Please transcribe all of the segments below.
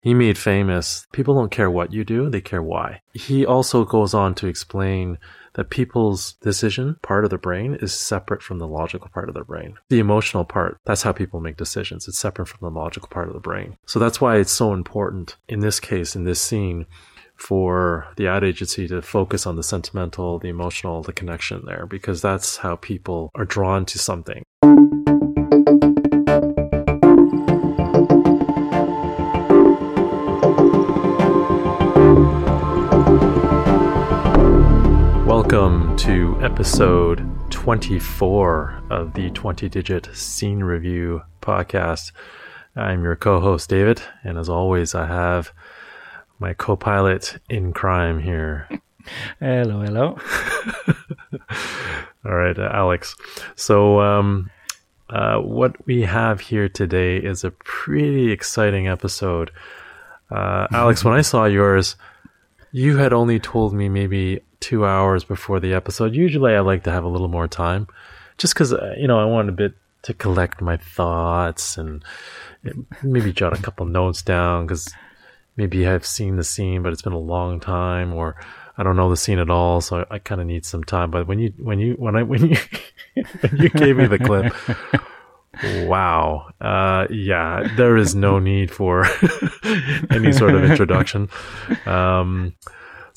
he made famous people don't care what you do, they care why. He also goes on to explain that people's decision part of the brain is separate from the logical part of their brain. The emotional part, that's how people make decisions. It's separate from the logical part of the brain. So that's why it's so important in this case, in this scene, for the ad agency to focus on the sentimental, the emotional, the connection there, because that's how people are drawn to something. Welcome to episode 24 of the 20 Digit Scene Review podcast. I'm your co host, David, and as always, I have my co pilot in crime here. Hello, hello. All right, uh, Alex. So, um, uh, what we have here today is a pretty exciting episode. Uh, Alex, when I saw yours, you had only told me maybe two hours before the episode. Usually, I like to have a little more time, just because uh, you know I want a bit to collect my thoughts and maybe jot a couple notes down because maybe I've seen the scene, but it's been a long time, or I don't know the scene at all, so I, I kind of need some time. But when you when you when I when you when you gave me the clip. Wow. Uh, yeah, there is no need for any sort of introduction. Um,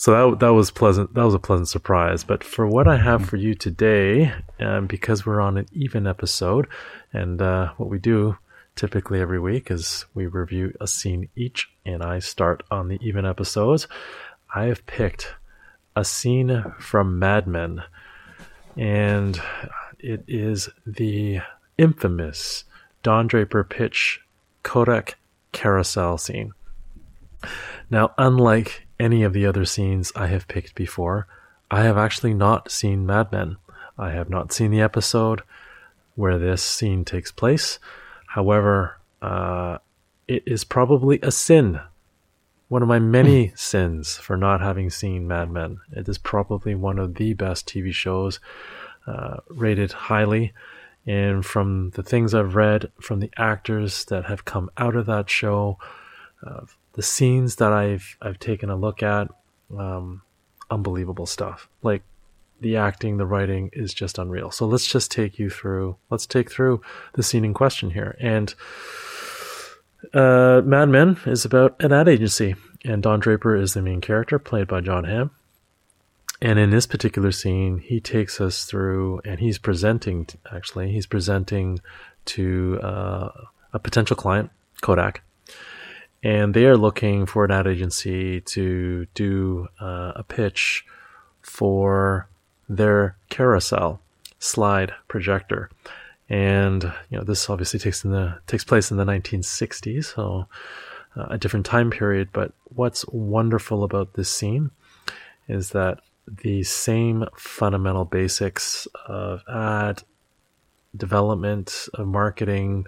so that that was pleasant. That was a pleasant surprise. But for what I have for you today, um, because we're on an even episode, and uh, what we do typically every week is we review a scene each, and I start on the even episodes. I have picked a scene from Mad Men, and it is the infamous Don Draper pitch Kodak carousel scene. Now, unlike any of the other scenes I have picked before, I have actually not seen Mad Men. I have not seen the episode where this scene takes place. However, uh, it is probably a sin. One of my many sins for not having seen Mad Men. It is probably one of the best TV shows, uh, rated highly. And from the things I've read, from the actors that have come out of that show, uh, the scenes that I've I've taken a look at, um, unbelievable stuff. Like the acting, the writing is just unreal. So let's just take you through. Let's take through the scene in question here. And uh, Mad Men is about an ad agency, and Don Draper is the main character, played by Jon Hamm. And in this particular scene, he takes us through, and he's presenting. Actually, he's presenting to uh, a potential client, Kodak, and they are looking for an ad agency to do uh, a pitch for their carousel slide projector. And you know this obviously takes in the takes place in the 1960s, so uh, a different time period. But what's wonderful about this scene is that the same fundamental basics of ad development, of marketing,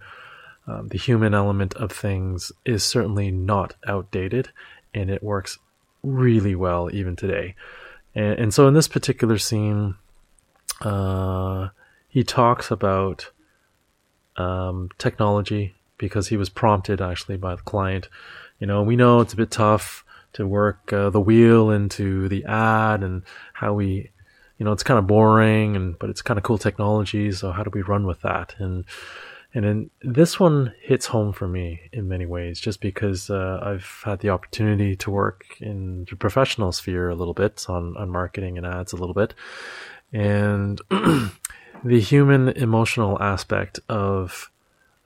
um, the human element of things is certainly not outdated and it works really well even today. And, and so in this particular scene, uh, he talks about um, technology because he was prompted actually by the client. You know, we know it's a bit tough to work uh, the wheel into the ad and how we, you know, it's kind of boring and but it's kind of cool technology. So how do we run with that? And and then this one hits home for me in many ways, just because uh, I've had the opportunity to work in the professional sphere a little bit on, on marketing and ads a little bit. And the human emotional aspect of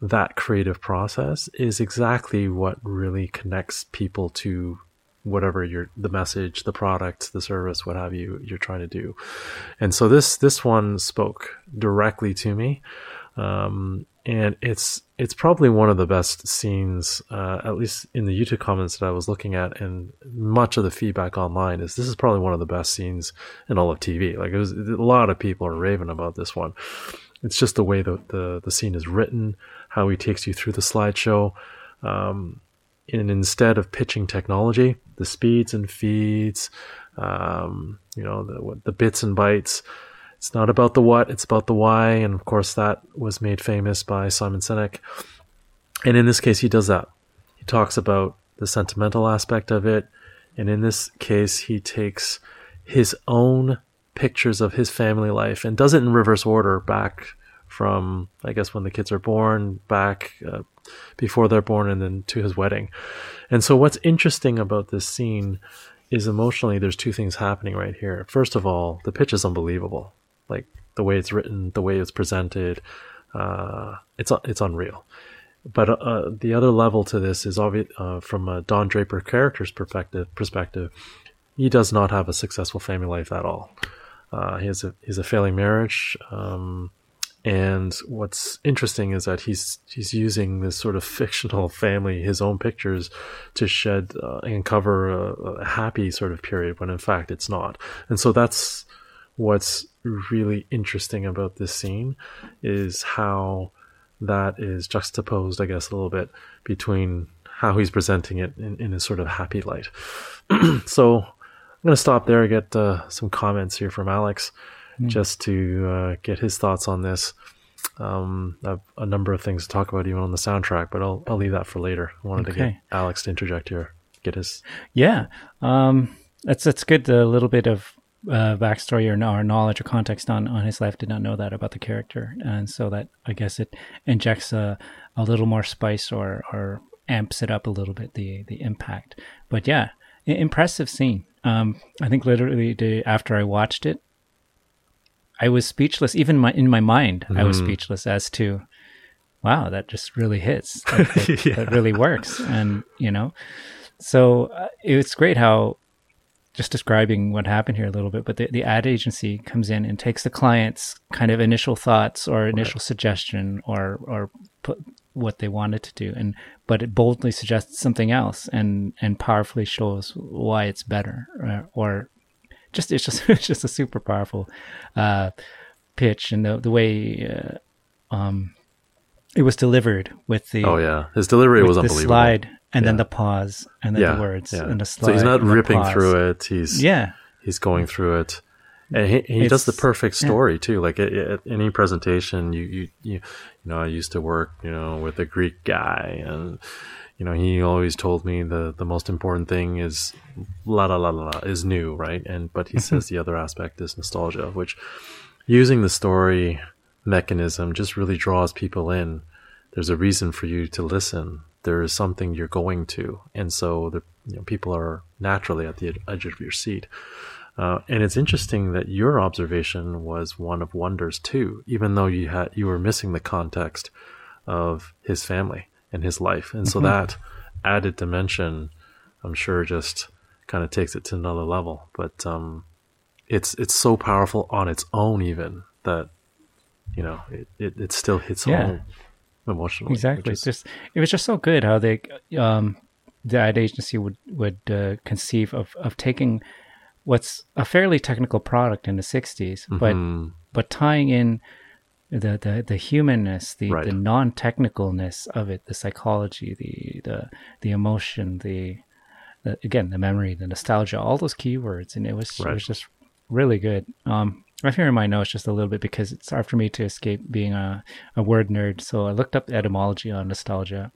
that creative process is exactly what really connects people to whatever your the message the product the service what have you you're trying to do and so this this one spoke directly to me um, and it's it's probably one of the best scenes, uh, at least in the YouTube comments that I was looking at, and much of the feedback online is this is probably one of the best scenes in all of TV. Like, it was, a lot of people are raving about this one. It's just the way the the, the scene is written, how he takes you through the slideshow, um, and instead of pitching technology, the speeds and feeds, um, you know, the the bits and bytes it's not about the what, it's about the why. And of course, that was made famous by Simon Sinek. And in this case, he does that. He talks about the sentimental aspect of it. And in this case, he takes his own pictures of his family life and does it in reverse order back from, I guess, when the kids are born, back uh, before they're born, and then to his wedding. And so, what's interesting about this scene is emotionally, there's two things happening right here. First of all, the pitch is unbelievable. Like the way it's written, the way it's presented, uh, it's it's unreal. But uh, the other level to this is obvious uh, from a Don Draper character's perspective. Perspective, he does not have a successful family life at all. Uh, he has a he's a failing marriage. Um, and what's interesting is that he's he's using this sort of fictional family, his own pictures, to shed uh, and cover a, a, happy sort of period when in fact it's not. And so that's what's really interesting about this scene is how that is juxtaposed, I guess, a little bit between how he's presenting it in, in a sort of happy light. so I'm going to stop there and get uh, some comments here from Alex mm. just to uh, get his thoughts on this. Um, I have a number of things to talk about even on the soundtrack, but I'll I'll leave that for later. I wanted okay. to get Alex to interject here, get his. Yeah, um, that's that's good. A little bit of uh, backstory or, or knowledge or context on, on his life. Did not know that about the character, and so that I guess it injects a, a little more spice or or amps it up a little bit the the impact. But yeah, impressive scene. Um, I think literally the, after I watched it, I was speechless. Even my, in my mind, mm. I was mm-hmm. speechless as to, wow, that just really hits. That, that, yeah. that really works. And you know, so uh, it's great how just describing what happened here a little bit, but the, the ad agency comes in and takes the client's kind of initial thoughts or initial right. suggestion or or put what they wanted to do, and but it boldly suggests something else and and powerfully shows why it's better or, or just it's just it's just a super powerful uh, pitch and the the way uh, um, it was delivered with the oh yeah. His delivery was unbelievable. slide and yeah. then the pause and then yeah, the words yeah. and the slide. So he's not ripping through it. He's yeah he's going through it. And he, he does the perfect story too. Like at, at, any presentation, you, you, you, you know, I used to work, you know, with a Greek guy and, you know, he always told me the, the most important thing is la la la la is new, right? And, but he says the other aspect is nostalgia, which using the story mechanism just really draws people in. There's a reason for you to listen there is something you're going to, and so the you know, people are naturally at the edge of your seat. Uh, and it's interesting that your observation was one of wonders too, even though you had you were missing the context of his family and his life, and so mm-hmm. that added dimension, I'm sure, just kind of takes it to another level. But um, it's it's so powerful on its own, even that you know it it, it still hits yeah. home emotionally. Exactly. Is... Just it was just so good how they um the ad agency would would uh, conceive of of taking what's a fairly technical product in the 60s but mm-hmm. but tying in the the, the humanness the, right. the non-technicalness of it the psychology the the the emotion the, the, again the memory the nostalgia all those keywords and it was right. it was just really good um I'm here in my notes just a little bit because it's hard for me to escape being a, a word nerd. So I looked up the etymology on nostalgia.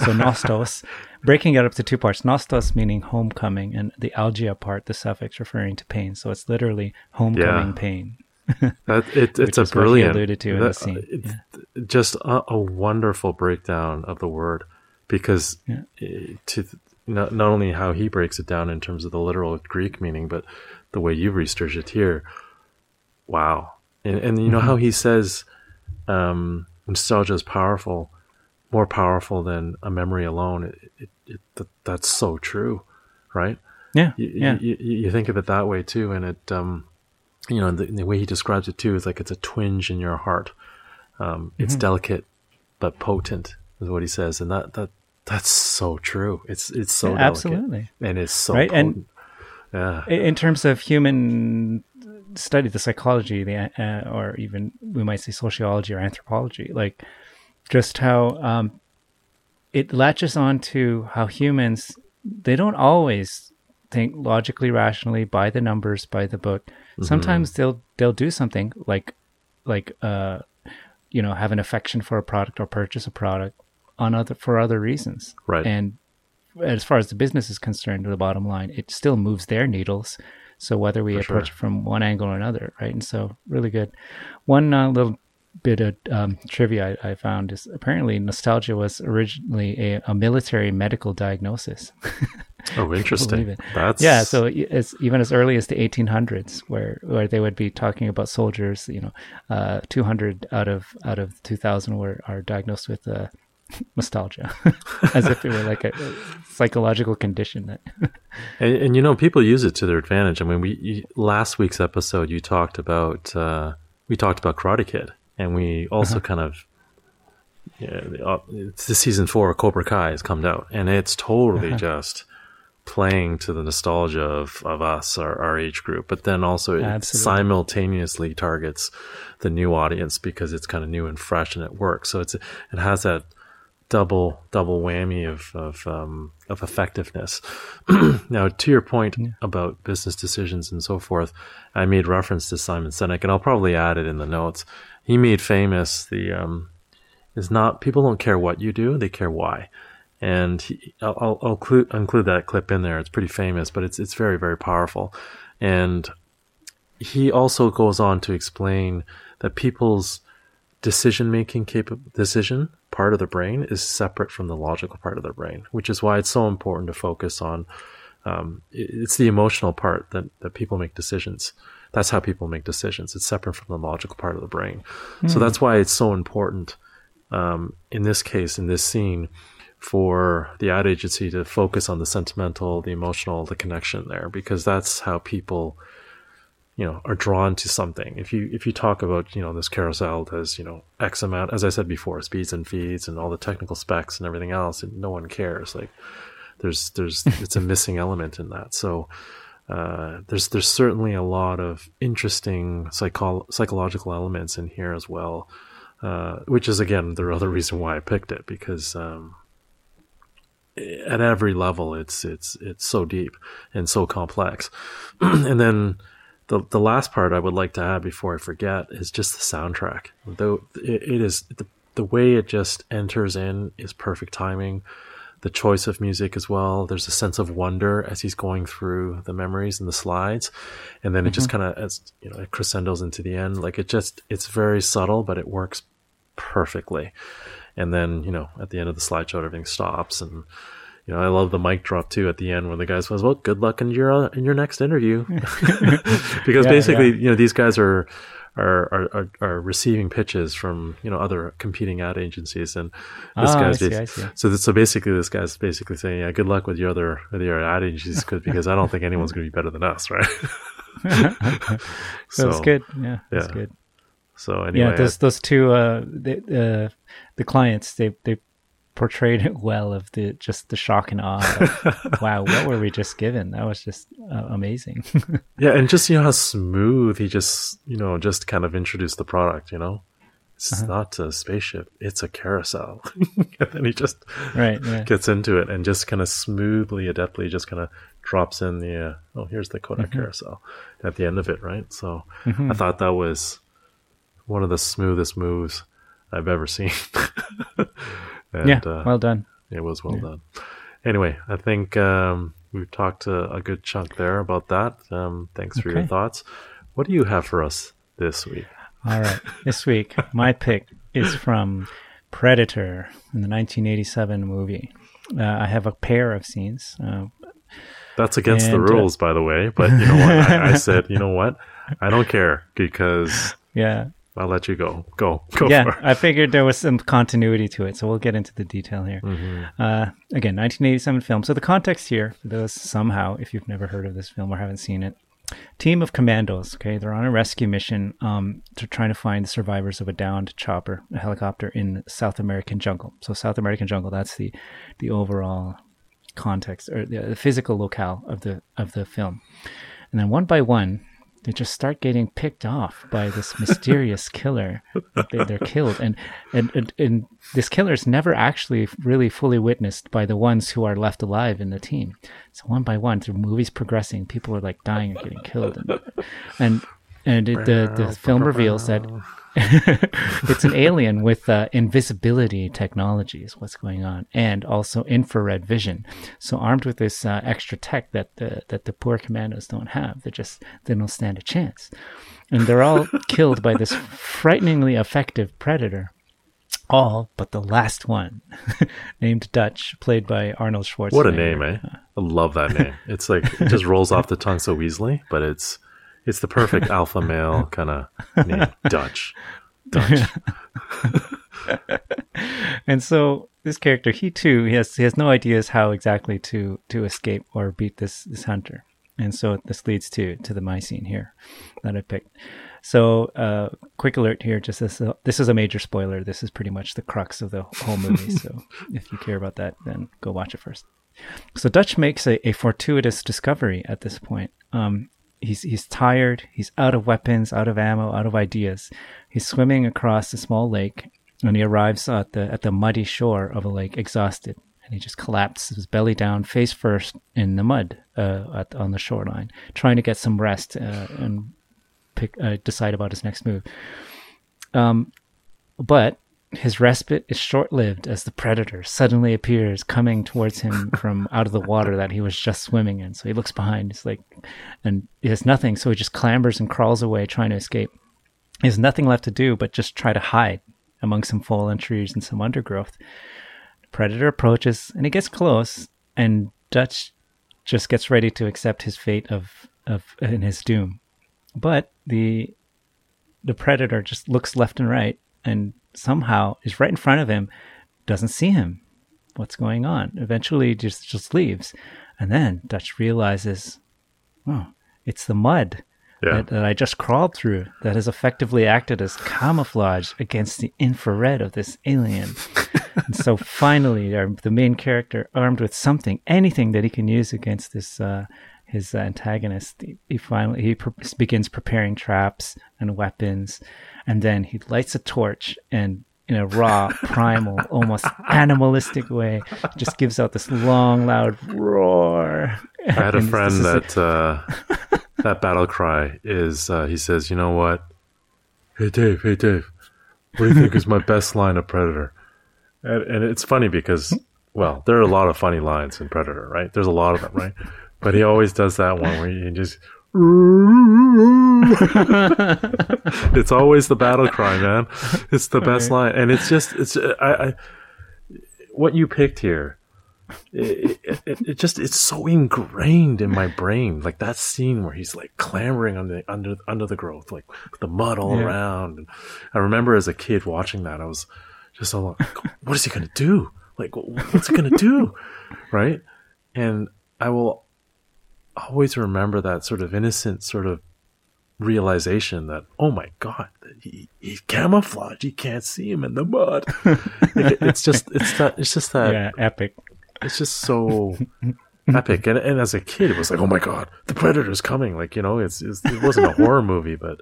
So nostos, breaking it up to two parts. Nostos meaning homecoming, and the algia part, the suffix referring to pain. So it's literally homecoming yeah. pain. that, it, it's a brilliant. alluded to that, in the scene. Uh, yeah. Just a, a, wonderful breakdown of the word, because yeah. Eh, to not, not only how he breaks it down in terms of the literal Greek meaning, but the way you research it here wow. And, and you know mm-hmm. how he says um, nostalgia is powerful, more powerful than a memory alone. It, it, it that, that's so true, right? Yeah, you, yeah. You, you, think of it that way too, and it, um, you know, the, the, way he describes it too is like it's a twinge in your heart. Um, it's mm-hmm. delicate but potent, is what he says, and that that that's so true. It's it's so yeah, absolutely, and it's so right? potent. And yeah. in terms of human study the psychology, the uh, or even we might say sociology or anthropology, like just how um, it latches on to how humans they don't always think logically, rationally by the numbers, by the book. Mm-hmm. Sometimes they'll they'll do something like like uh, you know have an affection for a product or purchase a product on other for other reasons, right? And as far as the business is concerned, the bottom line, it still moves their needles. So whether we For approach sure. it from one angle or another, right? And so really good. One uh, little bit of um, trivia I, I found is apparently nostalgia was originally a, a military medical diagnosis. Oh, interesting. That's Yeah, so it's even as early as the 1800s, where where they would be talking about soldiers. You know, uh, 200 out of out of 2,000 were are diagnosed with uh, nostalgia, as if it were like a, a psychological condition. That And, and you know, people use it to their advantage. I mean, we you, last week's episode you talked about uh, we talked about Karate Kid, and we also kind of yeah, the, uh, it's the season four of Cobra Kai has come out, and it's totally just playing to the nostalgia of, of us, our, our age group, but then also it Absolutely. simultaneously targets the new audience because it's kind of new and fresh and it works. So it's it has that double double whammy of of um, of effectiveness. now, to your point about business decisions and so forth, I made reference to Simon Sinek, and I'll probably add it in the notes. He made famous the um, is not people don't care what you do; they care why. And he, I'll, I'll, I'll include, include that clip in there. It's pretty famous, but it's it's very very powerful. And he also goes on to explain that people's decision making decision part of the brain is separate from the logical part of the brain, which is why it's so important to focus on. Um, it's the emotional part that, that people make decisions. That's how people make decisions. It's separate from the logical part of the brain. So that's why it's so important um, in this case, in this scene, for the ad agency to focus on the sentimental, the emotional, the connection there, because that's how people you know are drawn to something. If you if you talk about you know this carousel does you know x amount as i said before speeds and feeds and all the technical specs and everything else and no one cares. Like there's there's it's a missing element in that. So uh, there's there's certainly a lot of interesting psycho- psychological elements in here as well uh, which is again the other reason why i picked it because um, at every level it's it's it's so deep and so complex. And then the the last part I would like to add before I forget is just the soundtrack. Though it, it is the the way it just enters in is perfect timing. The choice of music as well. There's a sense of wonder as he's going through the memories and the slides, and then it just mm-hmm. kind of as you know it crescendos into the end. Like it just it's very subtle, but it works perfectly. And then you know at the end of the slideshow, everything stops and you know, I love the mic drop too at the end when the guy says, "Well, good luck in your uh, in your next interview," because Yeah, basically, yeah. you know, these guys are, are are are receiving pitches from you know other competing ad agencies, and this I guy's see, I see. so th- so basically, this guy's basically saying, "Yeah, good luck with your other with your ad agencies because I don't think anyone's going to be better than us, right?" so it's good. Yeah, that's yeah. good. So anyway, yeah, those those two uh, the uh, the clients they they portrayed it well of the just the shock and awe. Of, wow, what were we just given? That was just uh, amazing. yeah, and just you know how smooth he just you know just kind of introduced the product, you know. It's Uh-huh. not a spaceship; it's a carousel. and then he just right. Yeah. gets into it and just kind of smoothly, adeptly, just kind of drops in the uh, oh, here's the Kodak Mm-hmm. carousel at the end of it, right? So I thought that was one of the smoothest moves I've ever seen. And, yeah. uh, well done. it was well done. Anyway, I think um, we've talked a, a good chunk there about that. Um, thanks for your thoughts. What do you have for us this week? All right. This week, my pick is from Predator in the 1987 movie. Uh, I have a pair of scenes. Uh, That's against the And, uh, rules, by the way. But you know what? I, I said, you know what? I don't care because yeah. I'll let you go. Go. Go yeah, for it. I figured there was some continuity to it, so we'll get into the detail here. Uh, again, 1987 film. So the context here, for those somehow, if you've never heard of this film or haven't seen it, team of commandos. Okay, they're on a rescue mission um, to trying to find the survivors of a downed chopper, a helicopter in South American jungle. So South American jungle. That's the the overall context or the, the physical locale of the of the film. And then one by one, they just start getting picked off by this mysterious killer. They, they're killed, and, and and and this killer is never actually really fully witnessed by the ones who are left alive in the team. So one by one, through movies progressing, people are like dying and getting killed, and and and it, the the film reveals that it's an alien with uh, invisibility technology is what's going on, and also infrared vision. So armed with this uh, extra tech that the that the poor commandos don't have, they just they don't stand a chance, and they're all killed by this frighteningly effective predator. All but the last one, named Dutch, played by Arnold Schwarzenegger. What a name, eh? I love that name. It's like it just rolls off the tongue so easily, but it's it's the perfect alpha male kind of name, Dutch. Dutch. and so this character, he too, he has he has no ideas how exactly to to escape or beat this this hunter. And so this leads to to the my scene here that I picked. So, uh, quick alert here: just this, uh, this is a major spoiler. This is pretty much the crux of the whole movie. so, if you care about that, then go watch it first. So, Dutch makes a, a fortuitous discovery at this point. Um, he's he's tired. He's out of weapons, out of ammo, out of ideas. He's swimming across a small lake, and he arrives at the at the muddy shore of a lake, exhausted, and he just collapses, his belly down, face first in the mud uh, at, on the shoreline, trying to get some rest uh, and pick uh, decide about his next move. Um, but his respite is short lived as the predator suddenly appears coming towards him from out of the water that he was just swimming in. So he looks behind, he's like, and he has nothing. So he just clambers and crawls away, trying to escape. He has nothing left to do but just try to hide among some fallen trees and some undergrowth. The predator approaches and he gets close, and Dutch just gets ready to accept his fate of, of in his doom. But the the predator just looks left and right and somehow is right in front of him, doesn't see him. What's going on? Eventually, just just leaves, and then Dutch realizes, oh, it's the mud yeah. that, that I just crawled through that has effectively acted as camouflage against the infrared of this alien. and so finally, the main character, armed with something, anything that he can use against this uh, his antagonist, he, he finally he begins preparing traps and weapons and then he lights a torch and in a raw, primal, almost animalistic way, just gives out this long, loud roar. I had a friend that uh, that battle cry is. Uh, he says, "You know what? Hey Dave, hey Dave, what do you think is my best line of Predator?" And, and it's funny because, well, there are a lot of funny lines in Predator, right? There's a lot of them, right? But he always does that one where he just it's always the battle cry, man. It's the best right. line, and it's just it's I, I what you picked here. It, it, it, just it's so ingrained in my brain like that scene where he's like clambering under the, under under the growth like the mud all yeah. around and i remember as a kid watching that i was just so like what is he gonna do like what's he gonna do right and i will always remember that sort of innocent sort of realization that oh my god he, he's camouflaged you can't see him in the mud. It, it's just it's that it's just that yeah epic. it's just so epic. And, and as a kid it was like oh my god the predator's coming. Like you know it's, it's it wasn't a horror movie but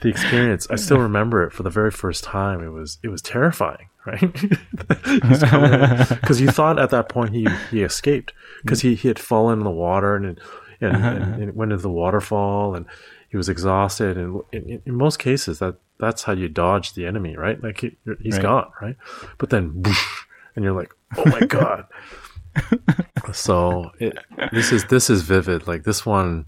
the experience i still remember it for the very first time. It was it was terrifying right? Because you thought at that point he he escaped. Because he, he had fallen in the water and and, uh-huh. and, and went into the waterfall and he was exhausted and in, in, most cases that that's how you dodge the enemy right? Like he, has right. gone right? But then whoosh, and you're like oh my god. So it, this is this is vivid. Like this one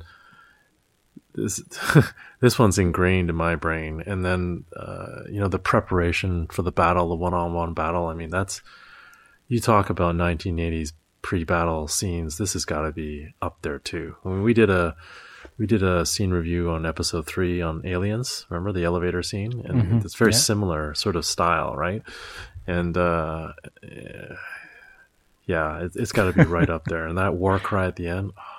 this this one's ingrained in my brain. And then uh, you know the preparation for the battle the one-on-one battle i mean that's you talk about 1980s pre-battle scenes, this has got to be up there too. I mean, we did a we did a scene review on episode three on aliens. Remember the elevator scene, and mm-hmm. it's very yeah. similar sort of style, right? And uh, yeah, it, has got to be right up there. And that war cry at the end. Oh,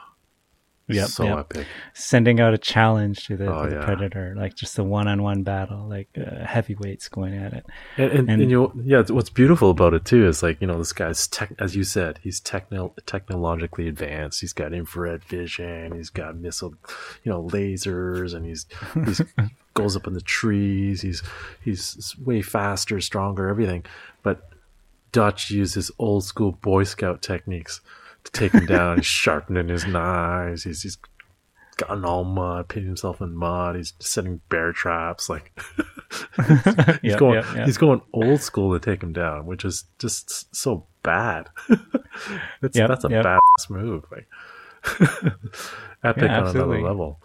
Yep, so yep. epic. Sending out a challenge to the, oh, to the yeah. predator, like just a one-on-one battle, like uh, heavyweights going at it. And, and, and, and, you know, yeah, what's beautiful about it too is like you know this guy's tech, as you said, he's techno technologically advanced. He's got infrared vision. He's got missile, you know, lasers, and he's he's goes up in the trees. He's he's way faster, stronger, everything. But Dutch uses old school Boy Scout techniques take him down. he's sharpening his knives. He's, he's gotten all mud, painting himself in mud. He's setting bear traps. Like he's Yeah, going, yeah, yeah. he's going old school to take him down, which is just so bad. Yep, that's a yep. badass move. Like epic Yeah, on another level.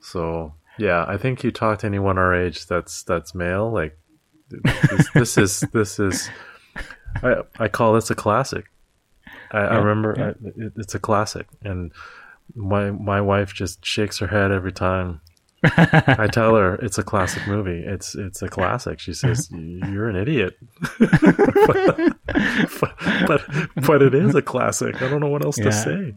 So yeah, I think you talk to anyone our age that's that's male, like this, this is this is I I call this a classic. I, I remember yeah. I, it, it's a classic, and my my wife just shakes her head every time I tell her it's a classic movie. It's it's a classic. She says you're an idiot, but, but but but it is a classic. I don't know what else Yeah. to say.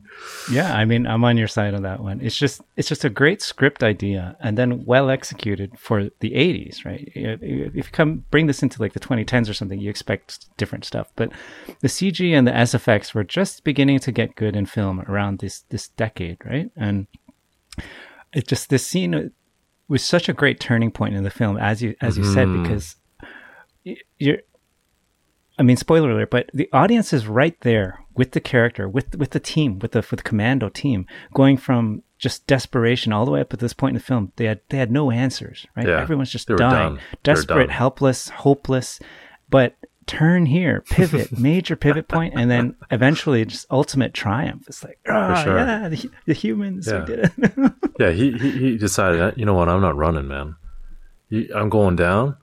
Yeah, I mean, I'm on your side on that one. It's just it's just a great script idea and then well executed for the 80s, right? If you come bring this into like the 2010s or something, you expect different stuff. But the CG and the SFX were just beginning to get good in film around this this decade, right? And it just this scene was such a great turning point in the film, as you as you said, Mhm. because you're I mean, spoiler alert, but the audience is right there with the character, with with the team, with the with the commando team, going from just desperation all the way up at this point in the film. They had they had no answers, right? Yeah, Everyone's just dying, done. Desperate, helpless, hopeless. But turn here, pivot, major pivot point, and then eventually just ultimate triumph. It's like, ah, sure. yeah, the, the humans, Yeah. we did it. Yeah, he, he he decided. "Uh, You know what? I'm not running, man. I'm going down.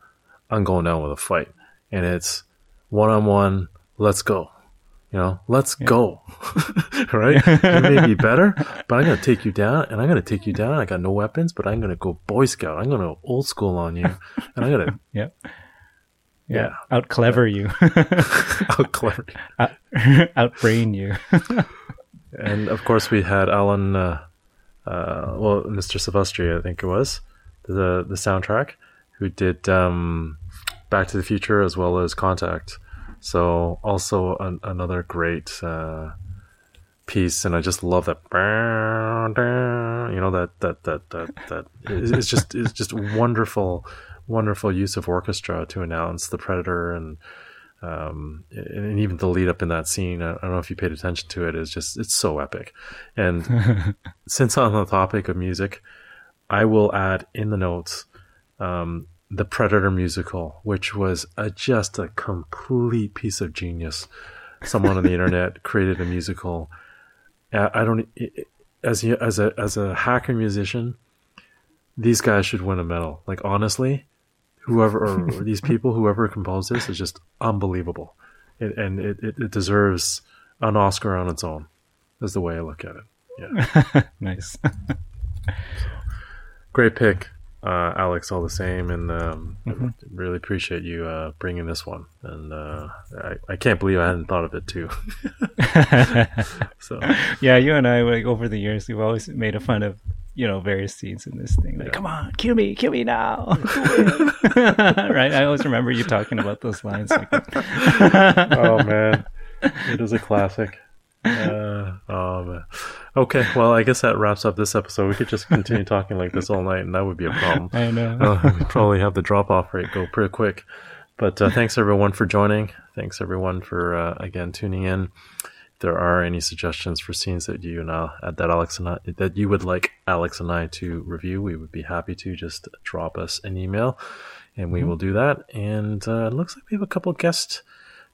I'm going down with a fight, and it's one on one. Let's go. You know, let's go. right? You may be better, but I'm gonna take you down, and I'm gonna take you down. I got no weapons, but I'm gonna go Boy Scout. I'm gonna old school on you, and I'm gonna yep. Yeah. out clever you, out clever. out, outbrain you. And of course, we had Alan, uh, uh, well, Mr. Silvestri, I think it was, the the soundtrack, who did um, Back to the Future as well as Contact. So also an, another great uh, piece, and I just love that. You know that that that that that it's it's just it's just wonderful, wonderful use of orchestra to announce the Predator and um, and even the lead up in that scene. I don't know if you paid attention to it. Is just it's so epic. And since on the topic of music, I will add in the notes um, the Predator musical, which was a, just a complete piece of genius. Someone on the internet created a musical. I don't as a, as a as a hacker musician. These guys should win a medal. Like honestly, whoever or these people, whoever composed this, is just unbelievable, it, and it, it, it deserves an Oscar on its own. Is the way I look at it. Yeah, nice. great pick, uh, Alex. All the same, and um, I really appreciate you uh, bringing this one. And uh, I, I can't believe I hadn't thought of it too. so yeah, you and I, like over the years, we've always made a fun of you know various scenes in this thing. Like, come on, kill me, kill me now, right? I always remember you talking about those lines. Like, oh man, it is a classic. Uh, oh man. Okay, well, I guess that wraps up this episode. We could just continue talking like this all night, and that would be a problem. I know. uh, we'd probably have the drop off rate go pretty quick. But uh, thanks everyone for joining. Thanks everyone for uh, again tuning in. If there are any suggestions for scenes that you and I, that Alex and I, that you would like Alex and I to review, we would be happy to just drop us an email, and we will do that. And uh, it looks like we have a couple guest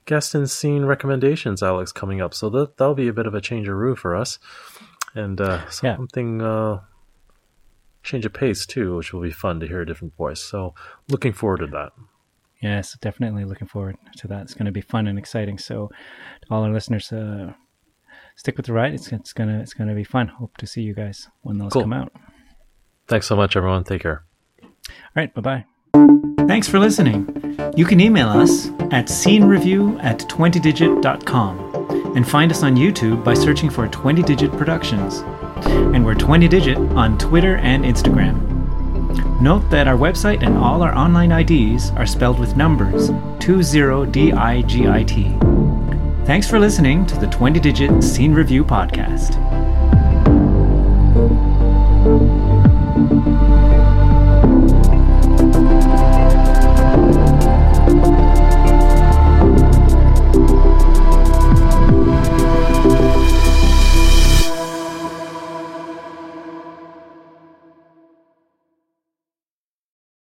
guest and scene recommendations, Alex, coming up. So that that'll be a bit of a change of roof for us, and uh, Yeah. something uh, change of pace too, which will be fun to hear a different voice. So looking forward to that. Yes, definitely looking forward to that. It's going to be fun and exciting. So, to all our listeners, uh, stick with the ride. It's it's gonna it's gonna be fun. Hope to see you guys when those Cool. come out. Thanks so much, everyone. Take care. All right, bye bye. Thanks for listening. You can email us at scenereview at 20digit.com and find us on YouTube by searching for 20 Digit Productions. And we're 20 Digit on Twitter and Instagram. Note that our website and all our online IDs are spelled with numbers 20DIGIT. Thanks for listening to the 20 Digit Scene Review Podcast.